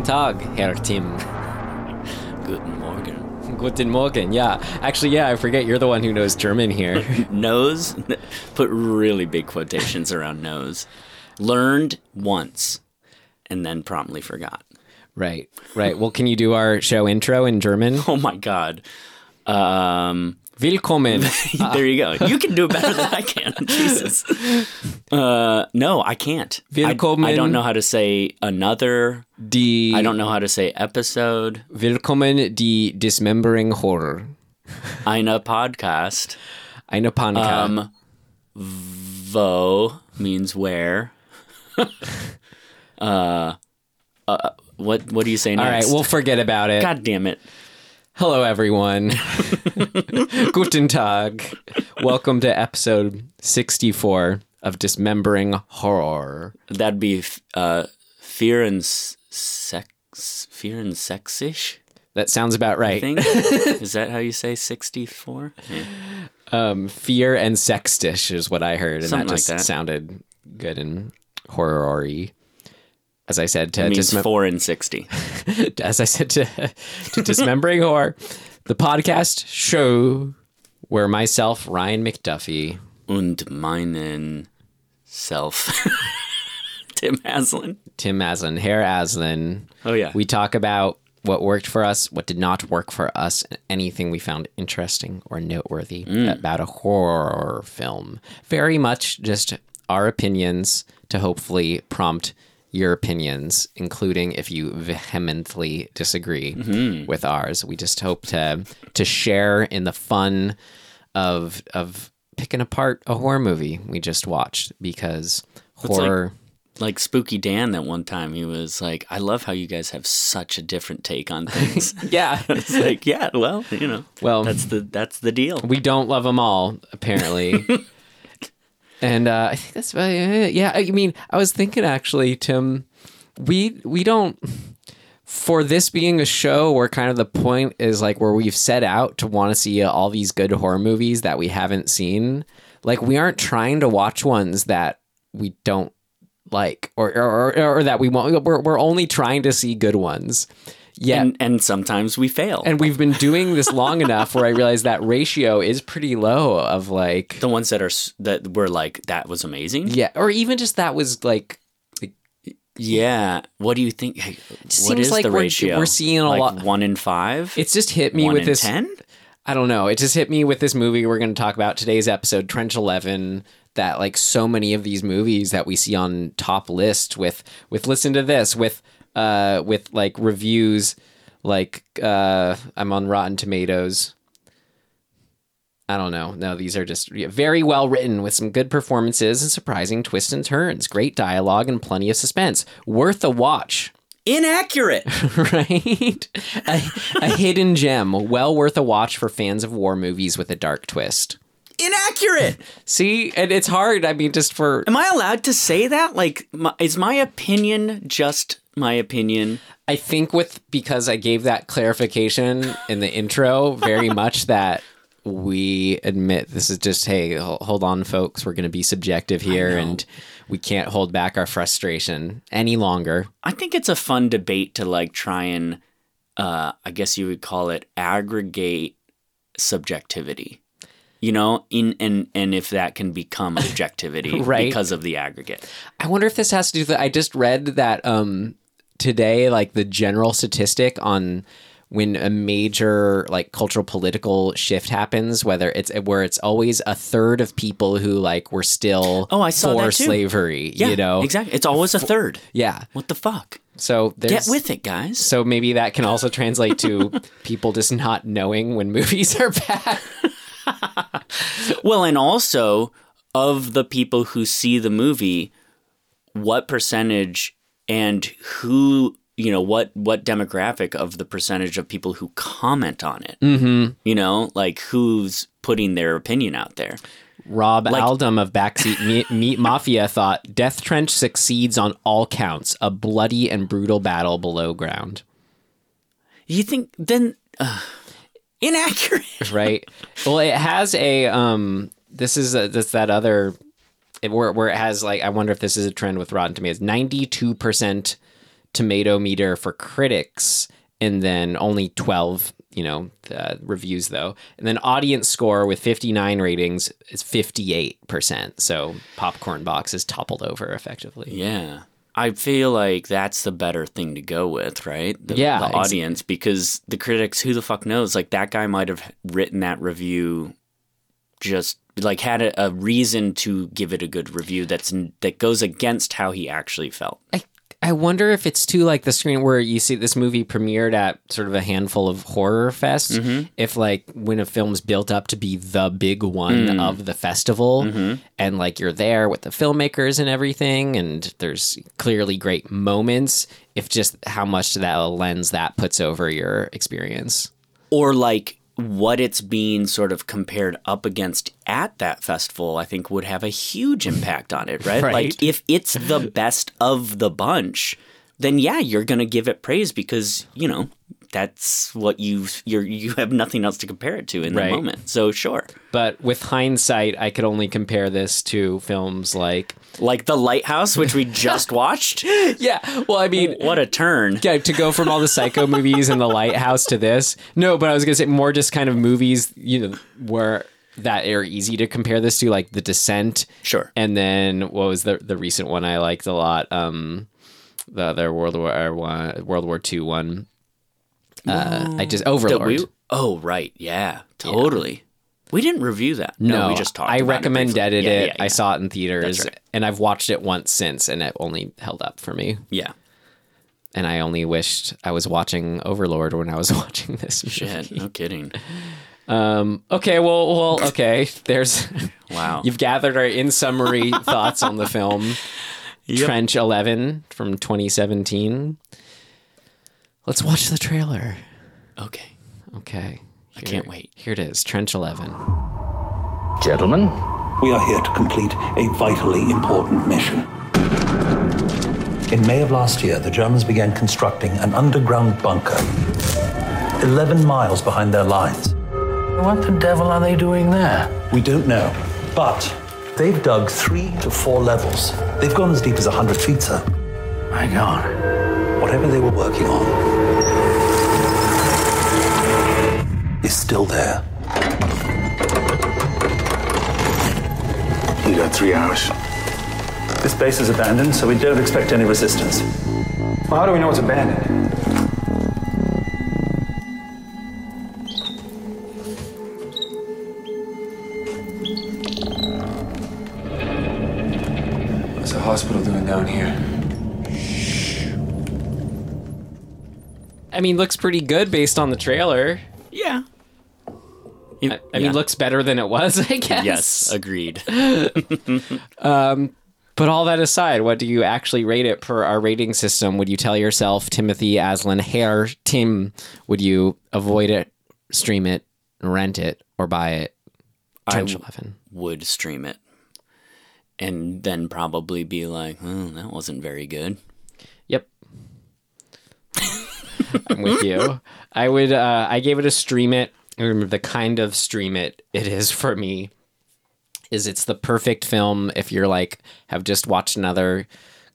Guten Tag, Herr Tim. Guten Morgen. Guten Morgen. Yeah. Actually, yeah, I forget you're the one who knows German here. Nose. Put really big quotations around nose. Learned once, and then promptly forgot. right. Right. Well, can you do our show intro in German? Oh my god. Um, Willkommen. there you go. You can do it better than I can. Jesus. Uh, no, I can't. I, Willkommen. I don't know how to say another. Die I don't know how to say episode. Willkommen die Dismembering Horror. Eine Podcast. Eine Panka. Um, vo means where. uh, uh, what what do you say All right, we'll forget about it. God damn it. Hello, everyone. Guten Tag. Welcome to episode 64 of Dismembering Horror. That'd be uh, fear and sex. Fear and sexish. That sounds about right. Thing is that how you say sixty four? Um, fear and sextish is what I heard, and Something that like just that. sounded good and horror-y. As I said to dismem- four and sixty. as I said to, to dismembering horror, the podcast show where myself, Ryan McDuffie, Und meinen self. Tim Haslin. Tim Aslin, Hair Aslin, Oh yeah. we talk about what worked for us, what did not work for us, and anything we found interesting or noteworthy mm. about a horror film. Very much just our opinions to hopefully prompt your opinions, including if you vehemently disagree mm-hmm. with ours. We just hope to to share in the fun of of picking apart a horror movie we just watched because like- horror like Spooky Dan that one time he was like, I love how you guys have such a different take on things. yeah it's like, yeah, well, you know. Well- that's the that's the deal. we don't love them all apparently and uh, i think that's about it. Yeah i mean i was thinking actually tim we we don't for this being a show where kind of the point is like where we've set out to want to see all these good horror movies that we haven't seen like we aren't trying to watch ones that we don't like or or, or, or that we want we're, we're only trying to see good ones yeah And and sometimes we fail. and we've been doing this long enough where I realize that ratio is pretty low of like the ones that are that were like that was amazing. yeah, or even just that was like Yeah. What do you think? Hey, what seems like we're- ratio? we're seeing a like lot- One in five. it's just hit me one with in this ten. I don't know, it just hit me with this movie we're going to talk about today's episode Trench 11 that like so many of these movies that we see on top list with with listen to this with uh with like reviews like uh I'm on Rotten Tomatoes I don't know. No, these are just yeah, very well written with some good performances and surprising twists and turns. Great dialogue and plenty of suspense. Worth a watch, Inaccurate. right? a, a hidden gem. Well worth a watch for fans of war movies with a dark twist. Inaccurate. See, and it's hard. I mean, just for Am I allowed to say that? Like, my, is my opinion just my opinion? I think with because I gave that clarification in the intro, very much that we admit this is just hey, hold on, folks, we're going to be subjective here, and we can't hold back our frustration any longer. I think it's a fun debate to like try and, uh, I guess you would call it aggregate subjectivity. You know, in and and if that can become objectivity Right. because of the aggregate. I wonder if this has to do with. I just read that um today, like the general statistic on when a major like cultural political shift happens, whether it's where it's always a third of people who like were still Oh, I saw for slavery. Yeah, you know, exactly. It's always a third. yeah. What the fuck? So there's Get with it, guys. So maybe that can also translate to people just not knowing when movies are bad. Well, and also of the people who see the movie, what percentage and who you know what what demographic of the percentage of people who comment on it? Mm-hmm. You know, like who's putting their opinion out there? Rob Aldam of Backseat Meat, Meat Mafia thought Death Trench succeeds on all counts, a bloody and brutal battle below ground. You think then uh, inaccurate? Right. well, it has a um this is a, this that other it, where where it has like I wonder if this is a trend with Rotten Tomatoes. Ninety two percent tomato meter for critics, and then only twelve you know uh, reviews though, and then audience score with fifty nine ratings is fifty eight percent. So popcorn box is toppled over effectively. Yeah. I feel like that's the better thing to go with, right? The, Yeah, the audience, because the critics, who the fuck knows? Like that guy might have written that review, just like had a, a reason to give it a good review. That's that goes against how he actually felt. I I wonder if it's too like the screen where you see this movie premiered at sort of a handful of horror fests. Mm-hmm. If like when a film's built up to be the big one Mm. of the festival, Mm-hmm. and like you're there with the filmmakers and everything, and there's clearly great moments. If just how much that lens that puts over your experience. or like what it's being sort of compared up against at that festival, I think would have a huge impact on it, right? Right. Like if it's the best of the bunch, then yeah, you're gonna give it praise because you know that's what you you're you have nothing else to compare it to in Right. the moment. So sure, But with hindsight, I could only compare this to films like like the Lighthouse, which we just watched. yeah. Well, I mean, What a turn! yeah, to go from all the psycho movies and the lighthouse to this no but i was gonna say more just kind of movies you know where that are easy to compare this to like the descent Sure. and then what was the the recent one i liked a lot um the other world war one world war two one uh i just overlord we- oh right, yeah, totally. We didn't review that. no, we just talked. I about recommended it. it. Yeah, yeah, I saw it in theaters, right. and I've watched it once since, and it only held up for me. Yeah. And I only wished I was watching Overlord when I was watching this movie. Shit, no kidding. Um, okay, well, well, okay. There's Wow. You've gathered our in summary thoughts on the film Trench 11 from 2017. Let's watch the trailer. Okay. Okay. I can't wait. Here it is Trench 11. Gentlemen, We are here to complete a vitally important mission. In May of last year, the Germans began constructing an underground bunker 11 miles behind their lines. what the devil are they doing there? We don't know, but they've dug three to four levels. They've gone as deep as 100 feet, sir. My God. Whatever they were working on is still there. You got three hours. This base is abandoned, so we don't expect any resistance. Well, how do we know it's abandoned? What's the hospital doing down here? I mean, looks pretty good based on the trailer. Yeah. I, I mean, looks better than it was, I guess. Yes, agreed. um, But all that aside, what do you actually rate it per our rating system? Would you tell yourself, Timothy Aslan Hare, Tim, would you avoid it, stream it, rent it, or buy it? Trench 11. Would stream it. And then probably be like, oh, that wasn't very good. Yep. I'm with you. I would. Uh, I gave it a stream it. I remember the kind of stream it it is for me. Is it's the perfect film if you're like have just watched another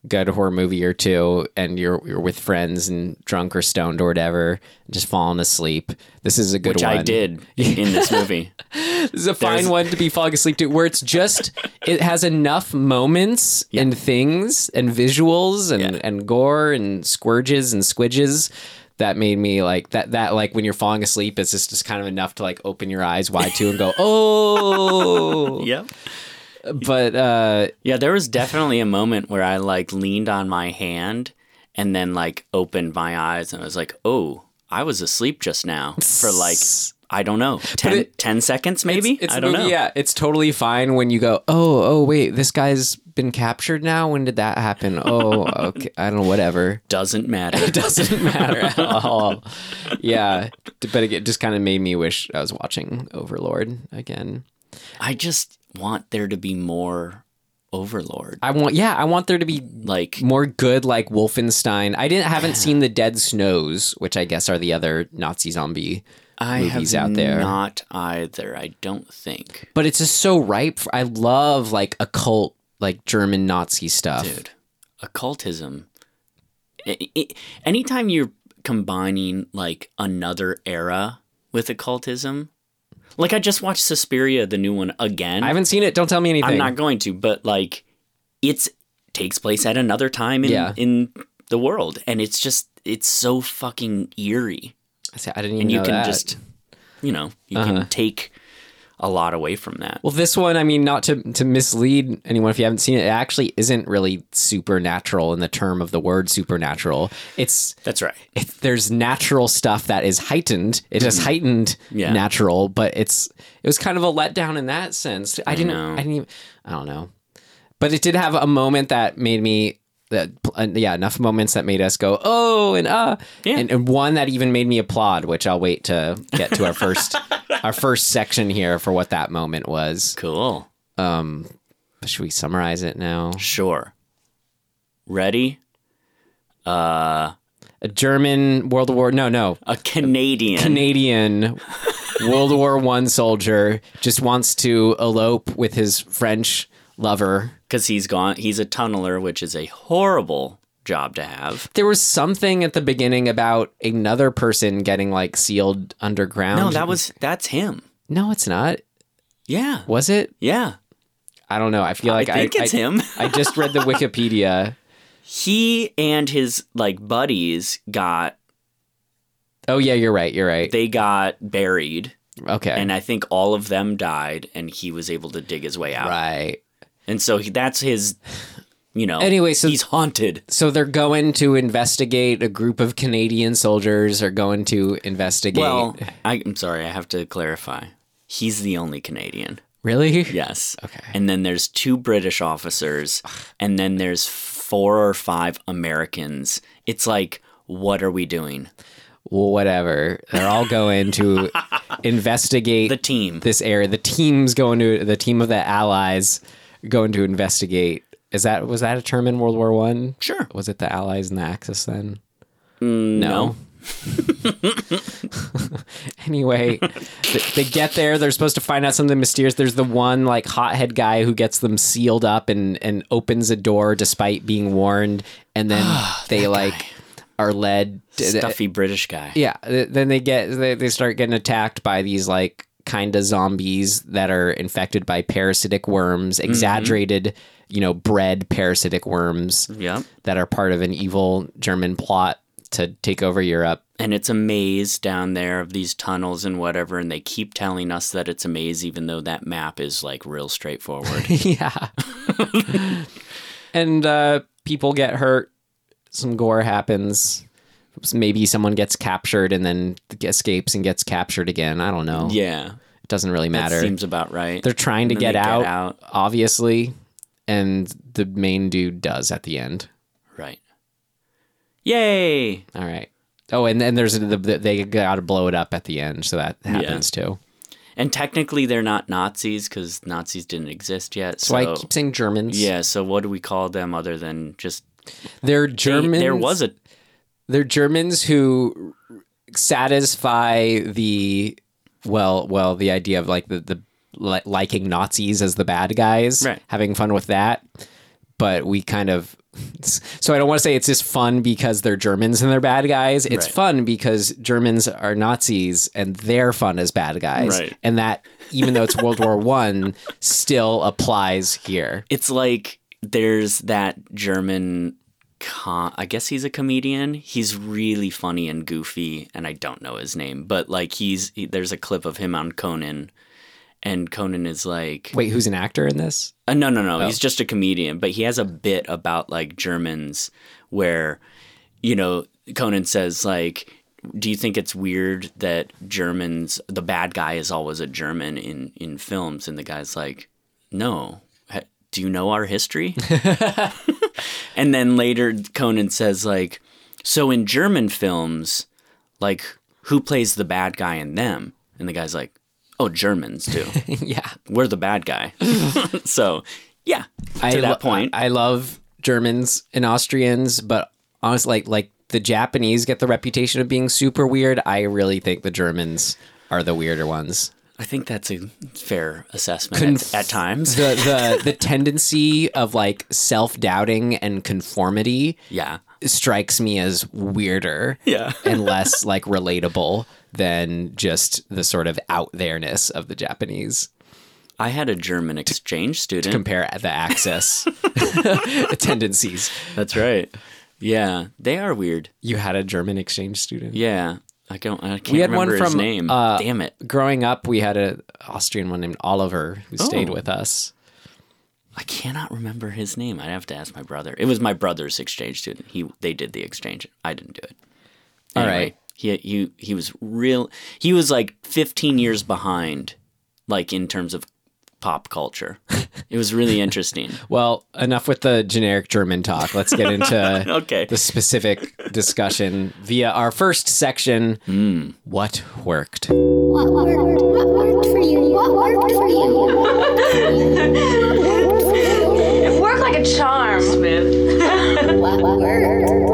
good horror movie or two and you're you're with friends and drunk or stoned or whatever, just falling asleep. This is a good one. Which one. I did in this movie. This is a fine There's- one to be falling asleep to, where it's just it has enough moments and things and visuals and, Yeah. and gore and squirges and squidges that made me like that. That like when you're falling asleep, it's just, just kind of enough to like open your eyes wide too and go oh. yep. But uh, Yeah, there was definitely a moment where I like leaned on my hand and then like opened my eyes and I was like, oh, I was asleep just now for like, I don't know, 10, it- 10 seconds maybe? It's, it's I don't movie, know. Yeah, it's totally fine when you go, oh, oh, wait, this guy's been captured now. When did that happen? Oh, okay, I don't know, whatever. Doesn't matter. doesn't matter at all. Yeah, but it just kind of made me wish I was watching Overlord again. I just want there to be more Overlord. I want, yeah, I want there to be Like, more good like Wolfenstein. I didn't haven't seen the Dead Snows, which I guess are the other Nazi zombie I movies have out there. not either. I don't think, but it's just so ripe. For, I love like occult, like German Nazi stuff. dude. Occultism. I- I- anytime you're combining like another era with occultism, like I just watched Suspiria, the new one again. I haven't seen it. Don't tell me anything. I'm not going to, but like it's takes place at another time in Yeah. in the world, and it's just it's so fucking eerie, I didn't even and you can that. just you know you Uh-huh. can take a lot away from that. Well, this one, I mean, not to to mislead anyone if you haven't seen it, it actually isn't really supernatural in the term of the word supernatural. It's That's right. it, there's natural stuff that is heightened. It is heightened Mm-hmm. Yeah. natural, but it's it was kind of a letdown in that sense. I didn't know. I didn't even I don't know. But it did have a moment that made me that uh, yeah, enough moments that made us go, "Oh," and uh Yeah. and, and one that even made me applaud, which I'll wait to get to our first our first section here for what that moment was. Cool. Um should we summarize it now? Sure. Ready? Uh, A German World War no, no. a Canadian. Canadian World War One soldier just wants to elope with his French lover. Because he's gone. He's a tunneler, which is a horrible job to have. There was something at the beginning about another person getting like sealed underground. No, that was that's him. no, it's not. Yeah, Was it? yeah. I don't know. I feel like I think it's him. I just read the Wikipedia. He and his like buddies got Oh yeah, you're right. You're right. they got buried, okay. and I think all of them died, and he was able to dig his way out. right. And so he, that's his. You know. Anyway, so- he's haunted. So they're going to investigate. A group of Canadian soldiers are going to investigate. Well, I, I'm sorry, I have to clarify. He's the only Canadian. really? Yes. Okay. And then there's two British officers, and then there's four or five Americans. It's like, what are we doing? Well, whatever. They're all going to investigate The team. this area. The team's going to the team of the Allies going to investigate. Is that was that a term in World War One? Sure. Was it the Allies and the Axis then? Mm, no. Anyway, they get there. They're supposed to find out something mysterious. There's the one like hothead guy who gets them sealed up and and opens a door despite being warned, and then they like are led. Stuffy British guy. Yeah, then they get they, they start getting attacked by these like kind of zombies that are infected by parasitic worms, exaggerated, you know, bred parasitic worms Yep. that are part of an evil German plot to take over Europe. And it's a maze down there of these tunnels and whatever, and they keep telling us that it's a maze, even though that map is like real straightforward. yeah. and uh, people get hurt. Some gore happens. Maybe someone gets captured and then escapes and gets captured again. I don't know. yeah. It doesn't really That matter. seems about right. They're trying to get they out, obviously, and the main dude does at the end. Right. Yay! All right. Oh, and then there's the, the they got to blow it up at the end, so that happens too. And technically, they're not Nazis because Nazis didn't exist yet. So, So, I keep saying Germans. yeah. So what do we call them other than just they're they- there was a they're Germans who satisfy the well, well, the idea of like the the li- liking Nazis as the bad guys, Right. having fun with that. But we kind of so I don't want to say it's just fun because they're Germans and they're bad guys. It's Right. fun because Germans are Nazis and they're fun as bad guys, Right. and that even though it's World War One, still applies here. it's like there's that German. Com- I guess he's a comedian. He's really funny and goofy, and I don't know his name, but like he's he, there's a clip of him on Conan, and Conan is like, Wait, who's an actor in this? Uh, no, no, no. He's just a comedian, but he has a bit about like Germans where, you know, Conan says like, "Do you think it's weird that Germans, the bad guy is always a German in in films?" And the guy's like, "No. Do you know our history?" and then later Conan says like, "So in German films, like who plays the bad guy in them?" And the guy's like, "Oh, Germans do." yeah. we're the bad guy. so, yeah, to I that lo- point. I, I love Germans and Austrians, but honestly, like like the Japanese get the reputation of being super weird, I really think the Germans are the weirder ones. I think that's a fair assessment Conf- at, at times. The the the tendency of like self doubting and conformity yeah. strikes me as weirder Yeah. and less like relatable than just the sort of out there-ness of the Japanese. I had a German exchange student. Compare the Axis tendencies. That's right. Yeah, they are weird. You had a German exchange student. Yeah, I don't. I can't We had one remember his from, name. uh, Damn it! Growing up, we had an Austrian one named Oliver who stayed Oh. with us. I cannot remember his name. I'd have to ask my brother. It was my brother's exchange student. He they did the exchange. I didn't do it. All Anyway, right. He he he was real. He was like 15 years behind, like in terms of pop culture. it was really interesting. Well, enough with the generic German talk. Let's get into Okay. the specific discussion via our first section. Hmm. What worked? What worked? What worked for you? What worked for you? What worked for you? It worked like a charm, Smith. What worked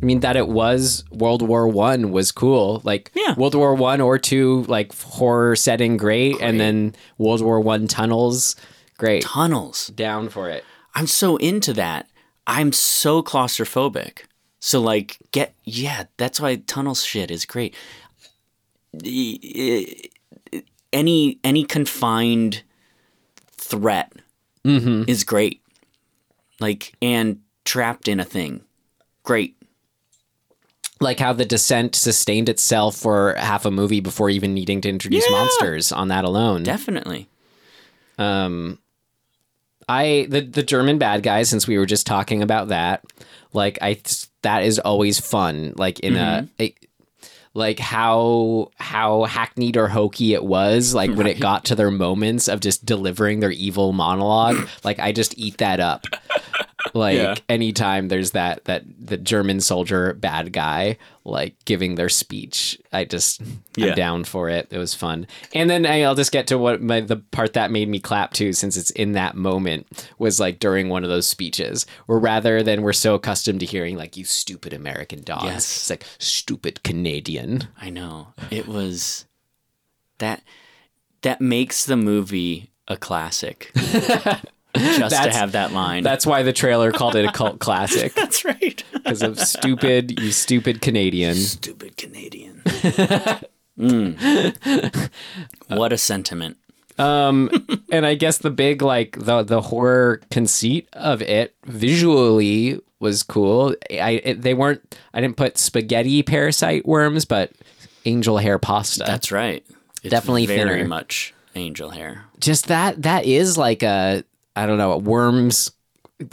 I mean, that it was World War One was cool. Like Yeah. World War One or two, like horror setting, great, and then World War One tunnels, great. Tunnels. Down for it. I'm so into that. I'm so claustrophobic. So like get yeah, that's why tunnel shit is great. Any any confined threat mm-hmm. is great. Like and trapped in a thing. Great. Like how the descent sustained itself for half a movie before even needing to introduce Yeah. monsters on that alone. Definitely. Um, I the the German bad guys since we were just talking about that like I that is always fun like in a, mm-hmm. a like how how hackneyed or hokey it was like when it got to their moments of just delivering their evil monologue like I just eat that up like Yeah. anytime there's that that the German soldier bad guy like giving their speech I just Yeah. I'm down for it it was fun and then I- I'll just get to what my the part that made me clap too since it's in that moment was like during one of those speeches where rather than we're so accustomed to hearing like you stupid American dogs Yes. it's like stupid Canadian I know. It was that that makes the movie a classic. Just to have that line. that's why the trailer called it a cult classic That's right. because of stupid you stupid Canadian Stupid Canadian. Mm. What a sentiment. and I guess the big like the the horror conceit of it visually was cool. I it, they weren't. I didn't put spaghetti parasite worms, but angel hair pasta. That's right. It's Definitely very thinner. much angel hair. just that. That is like a I don't know worms.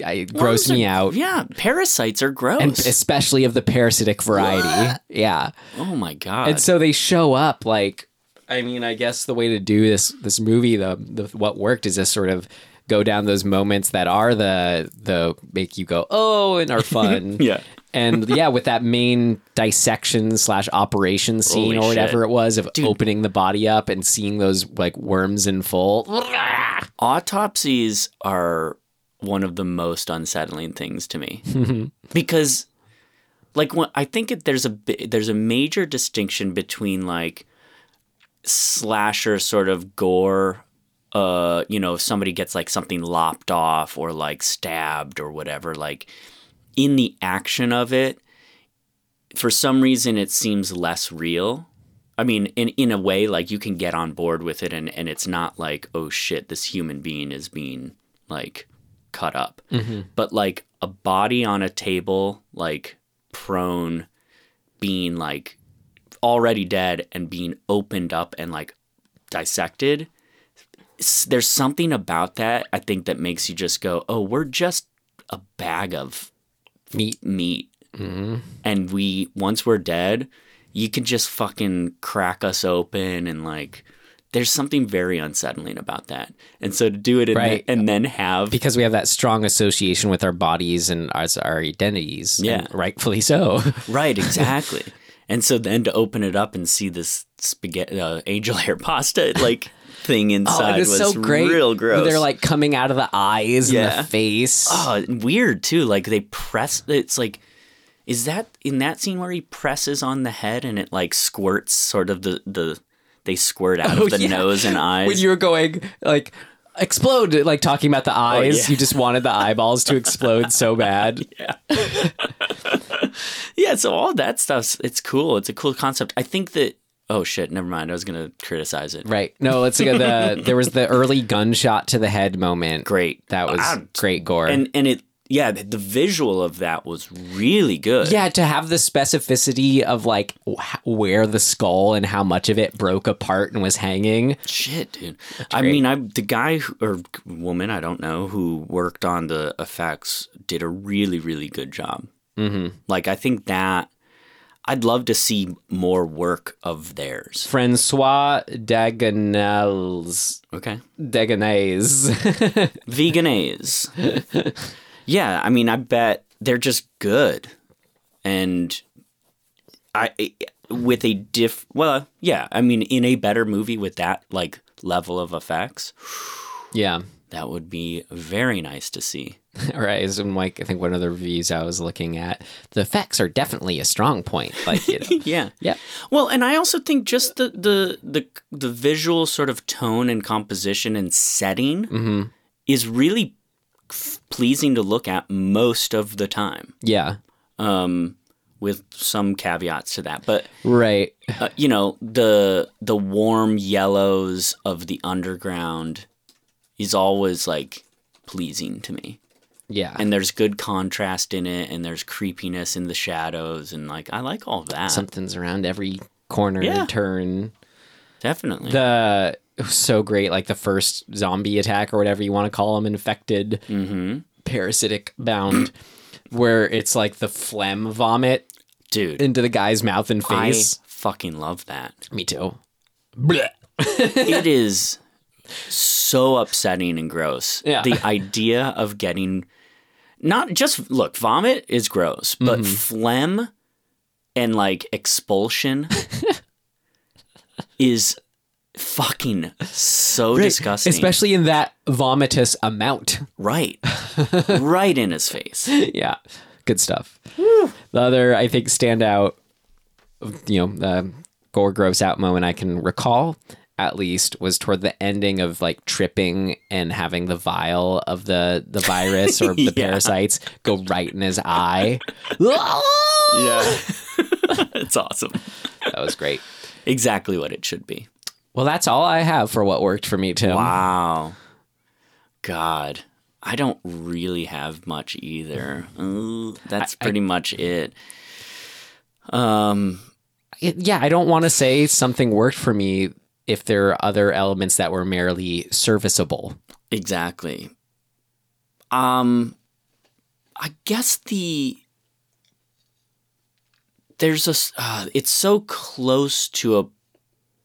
I, gross me are- out, Yeah, parasites are gross. and especially of the parasitic variety. Yeah. oh my god. and so they show up like i mean i guess the way to do this this movie the, the what worked is just sort of go down those moments that are the the make you go oh and are fun Yeah. and yeah with that main dissection slash operation scene Holy or whatever shit. it was of opening the body up and seeing those like worms in full autopsies are one of the most unsettling things to me because like when I think it, there's a bi- there's a major distinction between like slasher sort of gore uh you know if somebody gets like something lopped off or like stabbed or whatever like in the action of it for some reason it seems less real I mean, in in a way, like you can get on board with it, and and it's not like, oh shit, this human being is being like cut up, but like a body on a table, like prone, being like already dead and being opened up and like dissected. There's something about that I think that makes you just go, oh, we're just a bag of meat meat. And we, once we're dead, you can just fucking crack us open and like, there's something very unsettling about that. And so to do it and, Right. then, and then have, because we have that strong association with our bodies and our, our identities Yeah. rightfully so right, exactly. and so then to open it up and see this spaghetti, uh, angel hair pasta, like, thing Oh, inside it was, was so great. real gross. They're like coming out of the eyes and the face. oh, weird too. Like they press. It's like, is that in that scene where he presses on the head and it like squirts sort of the the they squirt out Oh, of the yeah. nose and eyes. When you were going like explode, like talking about the eyes, Oh, yeah. you just wanted the eyeballs to explode so bad. Yeah. yeah, so all that stuff's it's cool. It's a cool concept. I think that. Oh shit! Never mind. I was gonna criticize it. Right. No, let's go. The there was the early gunshot to the head moment. Great. That was Ah, great gore. And and it yeah the, the visual of that was really good. yeah, to have the specificity of like wh- where the skull and how much of it broke apart and was hanging. Shit, dude. I mean, I the guy who, or woman I don't know who worked on the effects did a really really good job. Mm-hmm. Like I think that I'd love to see more work of theirs. Francois Dagenais. Okay, Dagenais. veganese. yeah, I mean, I bet they're just good, and I with a diff. Well, yeah, I mean, in a better movie with that like level of effects, yeah. that would be very nice to see. Right. As in like I think one of the reviews I was looking at, the effects are definitely a strong point. Like you know. Yeah. Yeah. Well, and I also think just the the the the visual sort of tone and composition and setting is really f- pleasing to look at most of the time. Yeah. Um with some caveats to that. But Right. uh, you know, the the warm yellows of the underground is always like pleasing to me. Yeah. And there's good contrast in it and there's creepiness in the shadows and like I like all that. something's around every corner Yeah. and turn. Definitely. The it was so great, like the first zombie attack or whatever you want to call them, infected, mm-hmm. parasitic bound, where it's like the phlegm vomit Dude. into the guy's mouth and face. I fucking love that. Me too. it is so upsetting and gross. Yeah. The idea of getting not just look, vomit is gross, but Mm-hmm. phlegm and like expulsion is fucking so disgusting. Especially in that vomitous amount. right. right in his face. yeah, good stuff. The other, I think, standout, you know, the gore gross out moment I can recall at least was toward the ending of like tripping and having the vial of the the virus or the Yeah. parasites go right in his eye. Yeah. it's awesome. That was great. Exactly what it should be. Well, that's all I have for what worked for me, Tim. Wow. God. I don't really have much either. Uh, that's pretty much it. Um It- yeah, I don't want to say something worked for me if there are other elements that were merely serviceable. exactly. Um I guess the there's a uh, it's so close to a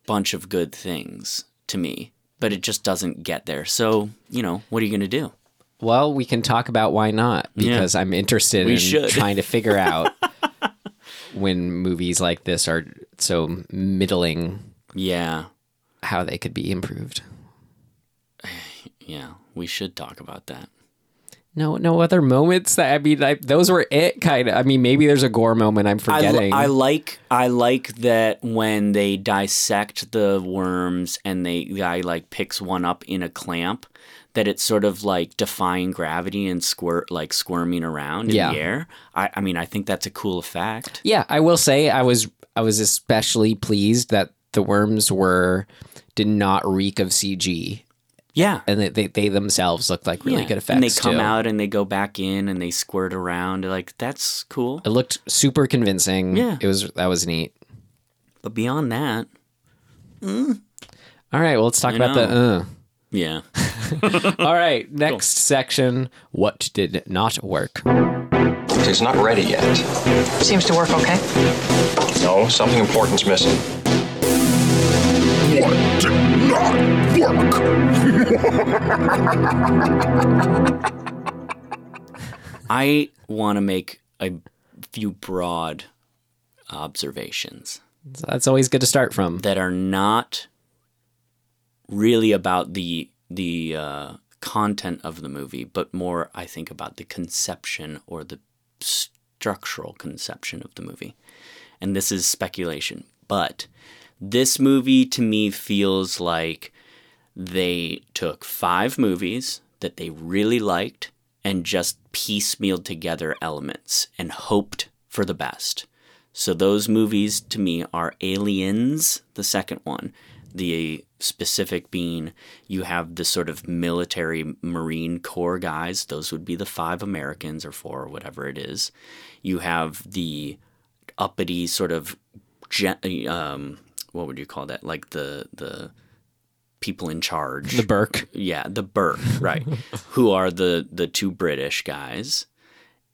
bunch of good things to me, but it just doesn't get there. So, you know, what are you going to do? Well, we can talk about why not because I'm interested We in should. trying to figure out when movies like this are so middling Yeah. How they could be improved. Yeah, we should talk about that. No, no other moments that I mean, I, those were it. Kind of. I mean, maybe there's a gore moment I'm forgetting. I like I like that when they dissect the worms and they guy like picks one up in a clamp that it's sort of like defying gravity and squirt like squirming around in Yeah. the air. I, I mean I think that's a cool effect. yeah, I will say I was I was especially pleased that the worms were did not reek of CG Yeah. and they they, they themselves looked like really Yeah. good effects. And they come too. out and they go back in and they squirt around. Like that's cool. It looked super convincing. Yeah. it was that was neat. But beyond that, All right, well, let's talk I about the. Uh. yeah. All right, next section. What did not work? It's not ready yet. Seems to work okay. No, something important's missing. I want to make a few broad observations that's always good to start from. that are not really about the the uh, content of the movie, but more I think about the conception or the structural conception of the movie. And this is speculation, but this movie to me feels like they took five movies that they really liked and just piecemealed together elements and hoped for the best. So those movies to me are Aliens, the second one, the specific being you have the sort of military marine corps guys. Those would be the five americans or four or whatever it is. You have the uppity sort of um, what would you call that like the the people in charge The Burke. yeah the burke right who are the the two british guys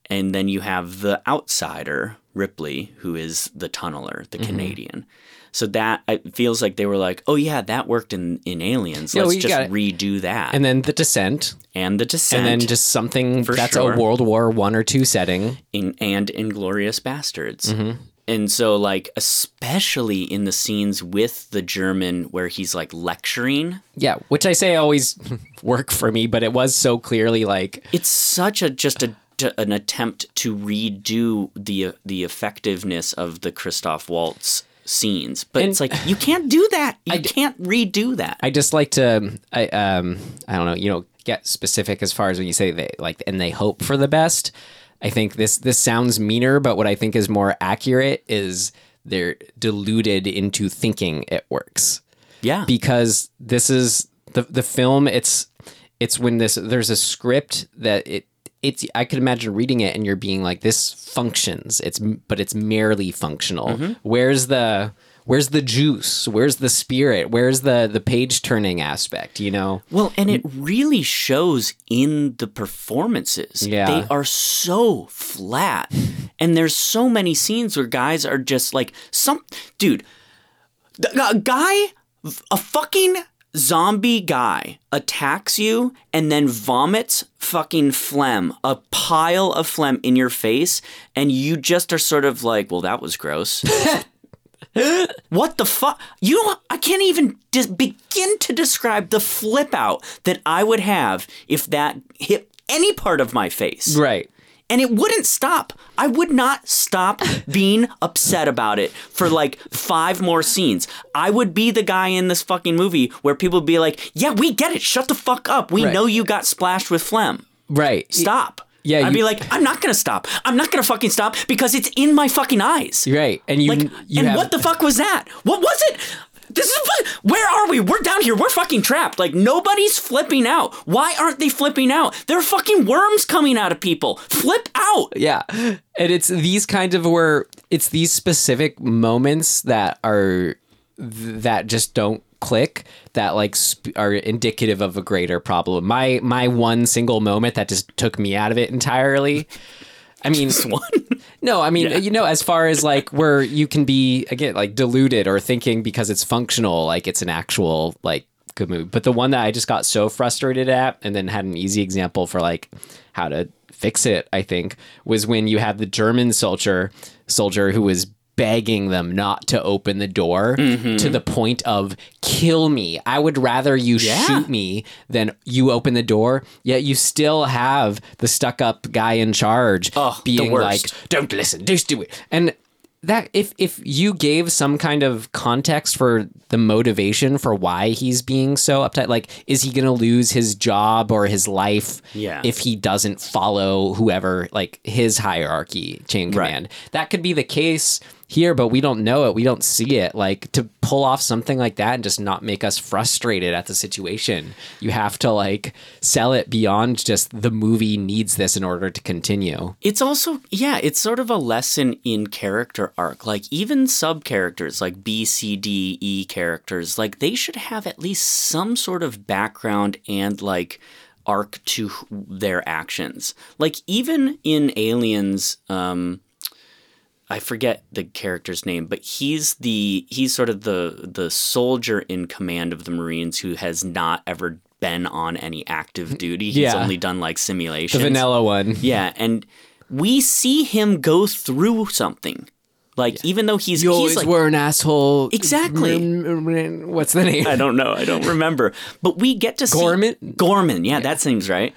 and then you have the outsider ripley who is the tunneler the canadian so that it feels like they were like oh yeah that worked in in aliens let's just redo that And then the descent, and the descent and then just something For that's sure. a World War One or two setting. in, and Inglourious Basterds. Mm-hmm. And so, like, especially in the scenes with the German where he's like lecturing, Yeah, which I say always work for me, but it was so clearly like it's such a just a an attempt to redo the the effectiveness of the Christoph Waltz scenes. But And- it's like you can't do that. You can't redo that. I just like to I um I don't know, you know, get specific as far as when you say they like and they hope for the best. I think this this sounds meaner, but what I think is more accurate is they're deluded into thinking it works. yeah. because this is the the film it's it's when this there's a script that it it's I could imagine reading it and you're being like this functions it's but it's merely functional Mm-hmm. where's the where's the juice where's the spirit where's the the page turning aspect you know Well, and it really shows in the performances. Yeah. They are so flat. And there's so many scenes where guys are just like some dude, a guy a fucking zombie guy attacks you and then vomits fucking phlegm, a pile of phlegm in your face and you just are sort of like, "Well, that was gross." What the fuck? You don't, I can't even dis- begin to describe the flip out that I would have if that hit any part of my face. right And it wouldn't stop. I would not stop being upset about it for like five more scenes. I would be the guy in this fucking movie where people would be like, yeah, we get it. Shut the fuck up. We Right. know you got splashed with phlegm. right Stop. Yeah, I'd you- be like, I'm not gonna stop. I'm not gonna fucking stop because it's in my fucking eyes. right and you Like, you and have what the fuck was that? What was it? This is where are we? We're down here. We're fucking trapped. Like nobody's flipping out. Why aren't they flipping out? There are fucking worms coming out of people. Flip out. Yeah. And it's these kind of where it's these specific moments that are that just don't click that like sp- are indicative of a greater problem. My my one single moment that just took me out of it entirely. I mean, One. no, I mean, you know, as far as like where you can be again like deluded or thinking because it's functional, like it's an actual like good movie. But the one that I just got so frustrated at, and then had an easy example for like how to fix it, I think, was when you had the German soldier soldier who was begging them not to open the door to the point of kill me. I would rather you shoot me than you open the door. Yet you still have the stuck up guy in charge Oh, being like, don't listen, just do it. And that if if you gave some kind of context for the motivation for why he's being so uptight, like is he gonna lose his job or his life Yeah. if he doesn't follow whoever like his hierarchy chain Right. command? That could be the case here, but we don't know it. We don't see it. Like to pull off something like that and just not make us frustrated at the situation. You have to like sell it beyond just the movie needs this in order to continue. It's also yeah, it's sort of a lesson in character arc. Like even sub characters like B, C, D, E characters, like they should have at least some sort of background and like arc to their actions. Like even in Aliens, um I forget the character's name, but he's the he's sort of the the soldier in command of the Marines who has not ever been on any active duty. He's Yeah. only done like simulations. The vanilla one. Yeah, and we see him go through something. Like even though he's You he's always like were an asshole. Exactly. Mm, mm, mm, what's the name? I don't know. I don't remember. But we get to see Gorman? Gorman, yeah, that seems right.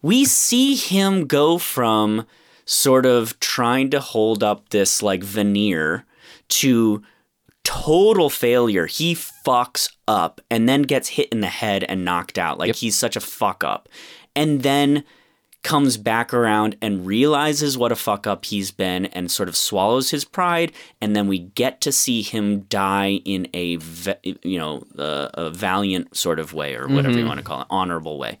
we see him go from sort of trying to hold up this like veneer to total failure. He fucks up and then gets hit in the head and knocked out. Like he's such a fuck up. And then comes back around and realizes what a fuck up he's been and sort of swallows his pride and then we get to see him die in a you know a, a valiant sort of way or whatever you mm-hmm. want to call it honorable way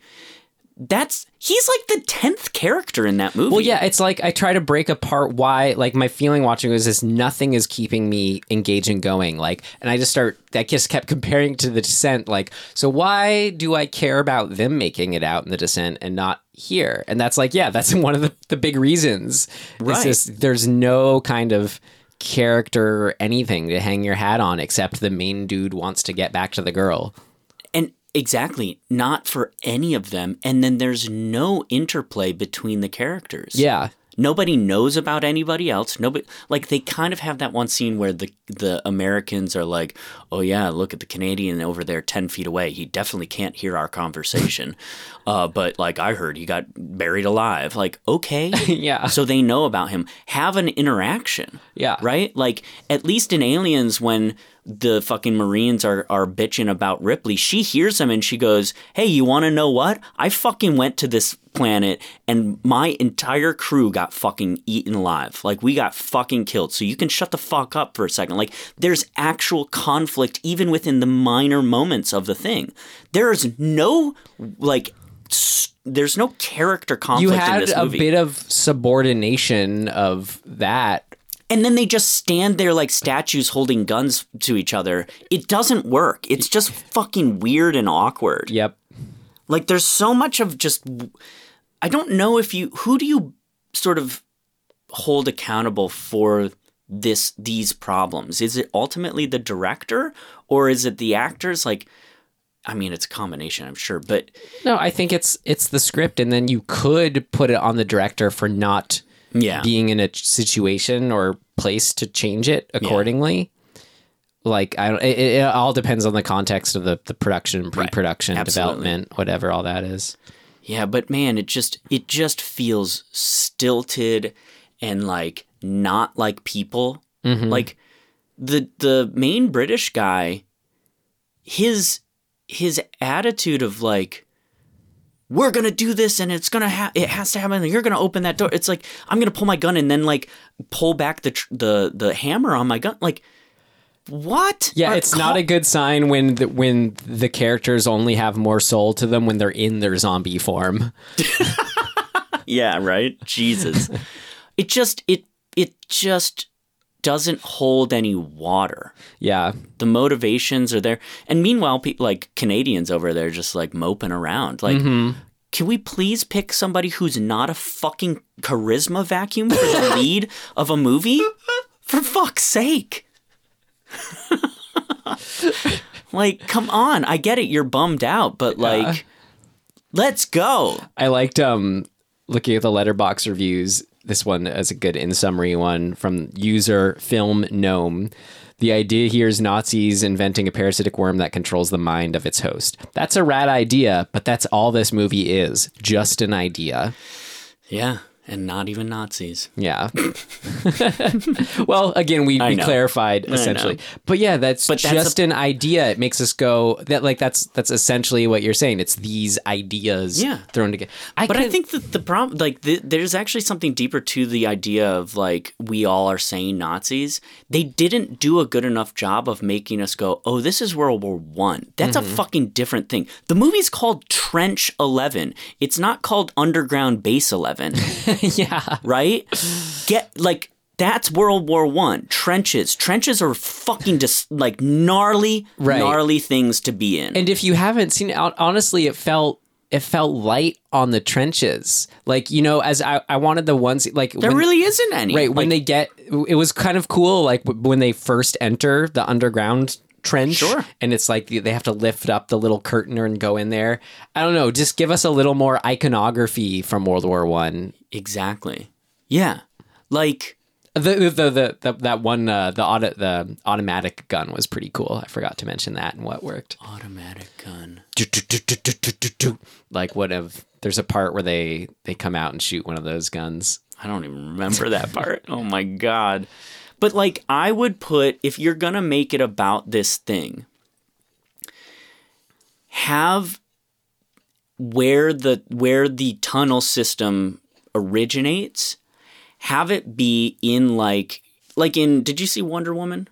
that's he's like the 10th character in that movie Well, yeah, it's like I try to break apart why, like, my feeling watching was this nothing is keeping me engaged and going. Like, and I just start, I just kept comparing to the descent. Like, so why do I care about them making it out in the descent and not here? And that's like, yeah, that's one of the, the big reasons. Right. Just, there's no kind of character or anything to hang your hat on except the main dude wants to get back to the girl. Exactly not for any of them and then there's no interplay between the characters Yeah. Nobody knows about anybody else. Nobody like they kind of have that one scene where the the Americans are like, "Oh yeah, look at the Canadian over there, ten feet away. He definitely can't hear our conversation." uh, but like I heard, he got buried alive. Like okay, Yeah. So they know about him. Have an interaction. Yeah. Right. Like at least in Aliens, when the fucking Marines are are bitching about Ripley, she hears them and she goes, "Hey, you want to know what? I fucking went to this planet and my entire crew got fucking eaten alive. Like we got fucking killed. So you can shut the fuck up for a second. Like there's actual conflict even within the minor moments of the thing. There is no like s- there's no character conflict You in had a bit of subordination of that and then they just stand there like statues holding guns to each other. It doesn't work. It's just fucking weird and awkward. Yep. Like there's so much of just I don't know if you who do you sort of hold accountable for this these problems? Is it ultimately the director or is it the actors like I mean it's a combination, I'm sure, but No, I think it's it's the script, and then you could put it on the director for not yeah. being in a situation or place to change it accordingly. Like I don't, it, it all depends on the context of the the production, pre-production, Absolutely. development, whatever all that is. Yeah, but man, it just it just feels stilted and like not like people. Mm-hmm. Like the the main British guy, his his attitude of like we're gonna do this and it's gonna ha- it has to happen and you're gonna open that door. It's like I'm gonna pull my gun and then like pull back the tr- the the hammer on my gun. Like what? Yeah, Or it's not a good sign when the, when the characters only have more soul to them when they're in their zombie form. Yeah, right. Jesus. it just it it just doesn't hold any water. Yeah, The motivations are there, and meanwhile, people like Canadians over there just like moping around. Like, can we please pick somebody who's not a fucking charisma vacuum for the lead of a movie? For fuck's sake. like, come on. I get it. You're bummed out, but like, let's go. I liked um looking at the Letterboxd reviews. This one as a good in summary one from user film gnome. The idea here is Nazis inventing a parasitic worm that controls the mind of its host. That's a rad idea, but that's all this movie is. Just an idea. Yeah. And not even Nazis. Yeah. well, again, we, we clarified essentially, but yeah, that's But that's just an idea. It makes us go that like that's that's essentially what you're saying. It's these ideas Yeah. thrown together. I But I think that the problem, like, the, there's actually something deeper to the idea of like we all are saying Nazis. They didn't do a good enough job of making us go, "Oh, this is World War One." That's a mm-hmm. fucking different thing. The movie's called Trench Eleven. It's not called Underground Base Eleven, yeah. right? Get like. That's World War One. Trenches. Trenches are fucking just like gnarly, Right. gnarly things to be in. And if you haven't seen it, honestly, it felt it felt light on the trenches. Like you know, as I, I wanted the ones like there when- really isn't any. right when they get it was kind of cool. Like when they first enter the underground trench, Sure. and it's like they have to lift up the little curtain and go in there. I don't know. Just give us a little more iconography from World War One. Exactly. Yeah. Like The the the, the, that one uh, the auto, the automatic gun was pretty cool. I forgot to mention that and what worked. Automatic gun. Like what if there's a part where they they come out and shoot one of those guns. I don't even remember that part. Oh my god. But like I would put if you're going to make it about this thing have where the where the tunnel system originates have it be in like like in did you see Wonder Woman?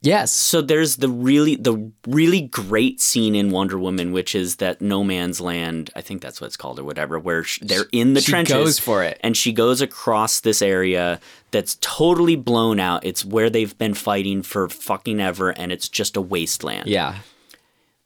Yes. So there's the really the really great scene in Wonder Woman, which is that no man's land. I think that's what it's called or whatever, where they're in the She trenches. goes for it. and she goes across this area that's totally blown out. It's where they've been fighting for fucking ever, and it's just a wasteland. Yeah.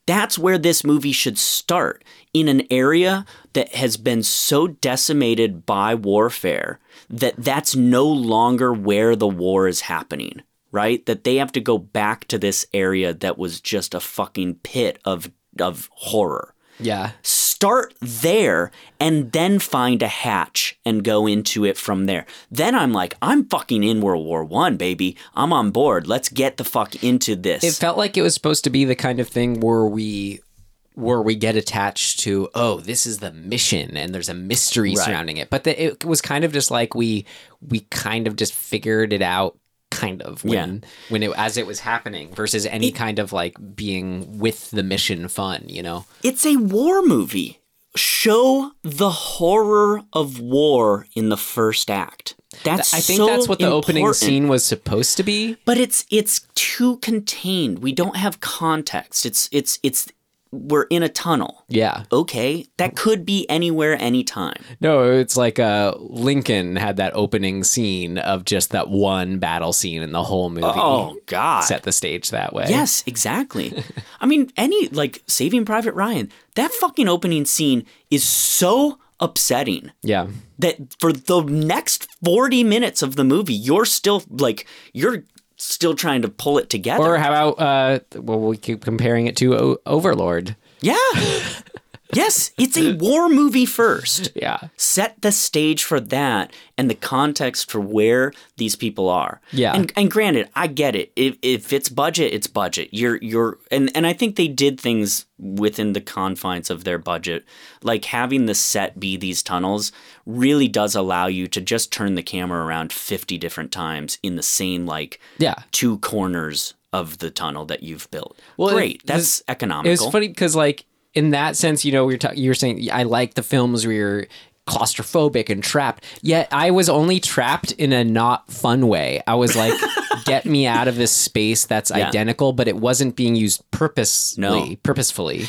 That's where this movie should start in an area that has been so decimated by warfare that that's no longer where the war is happening, right? That they have to go back to this area that was just a fucking pit of of horror. Yeah. Start there and then find a hatch and go into it from there. Then I'm like, I'm fucking in World War One, baby. I'm on board. Let's get the fuck into this. It felt like it was supposed to be the kind of thing where we where we get attached to oh this is the mission and there's a mystery Right. surrounding it but the, it was kind of just like we we kind of just figured it out kind of when when it as it was happening versus any kind of like being with the mission fun you know It's a war movie. Show the horror of war in the first act. That's I think so that's what the opening scene was supposed to be But it's it's too contained. We don't have context. It's it's it's we're in a tunnel. yeah Okay, that could be anywhere, anytime. no it's like uh lincoln had that opening scene of just that one battle scene in the whole movie Oh God! set the stage that way Yes, exactly. I mean, any like Saving Private Ryan. That fucking opening scene is so upsetting. yeah that for the next 40 minutes of the movie you're still like you're still trying to pull it together Or how about uh well we keep comparing it to o- Overlord. yeah yes it's a war movie first. Yeah. set the stage for that and the context for where these people are. Yeah. and, and granted i get it. If, if it's budget it's budget. You're you're and, and i think they did things within the confines of their budget. Like having the set be these tunnels really does allow you to just turn the camera around 50 different times in the same like Yeah. two corners of the tunnel that you've built. Well, great. That's It economical. was funny because like in that sense, you know, we were ta- you were saying I like the films where you're claustrophobic and trapped. Yet I was only trapped in a not fun way. I was like, get me out of this space that's Yeah. identical, but it wasn't being used purposely, No. purposefully.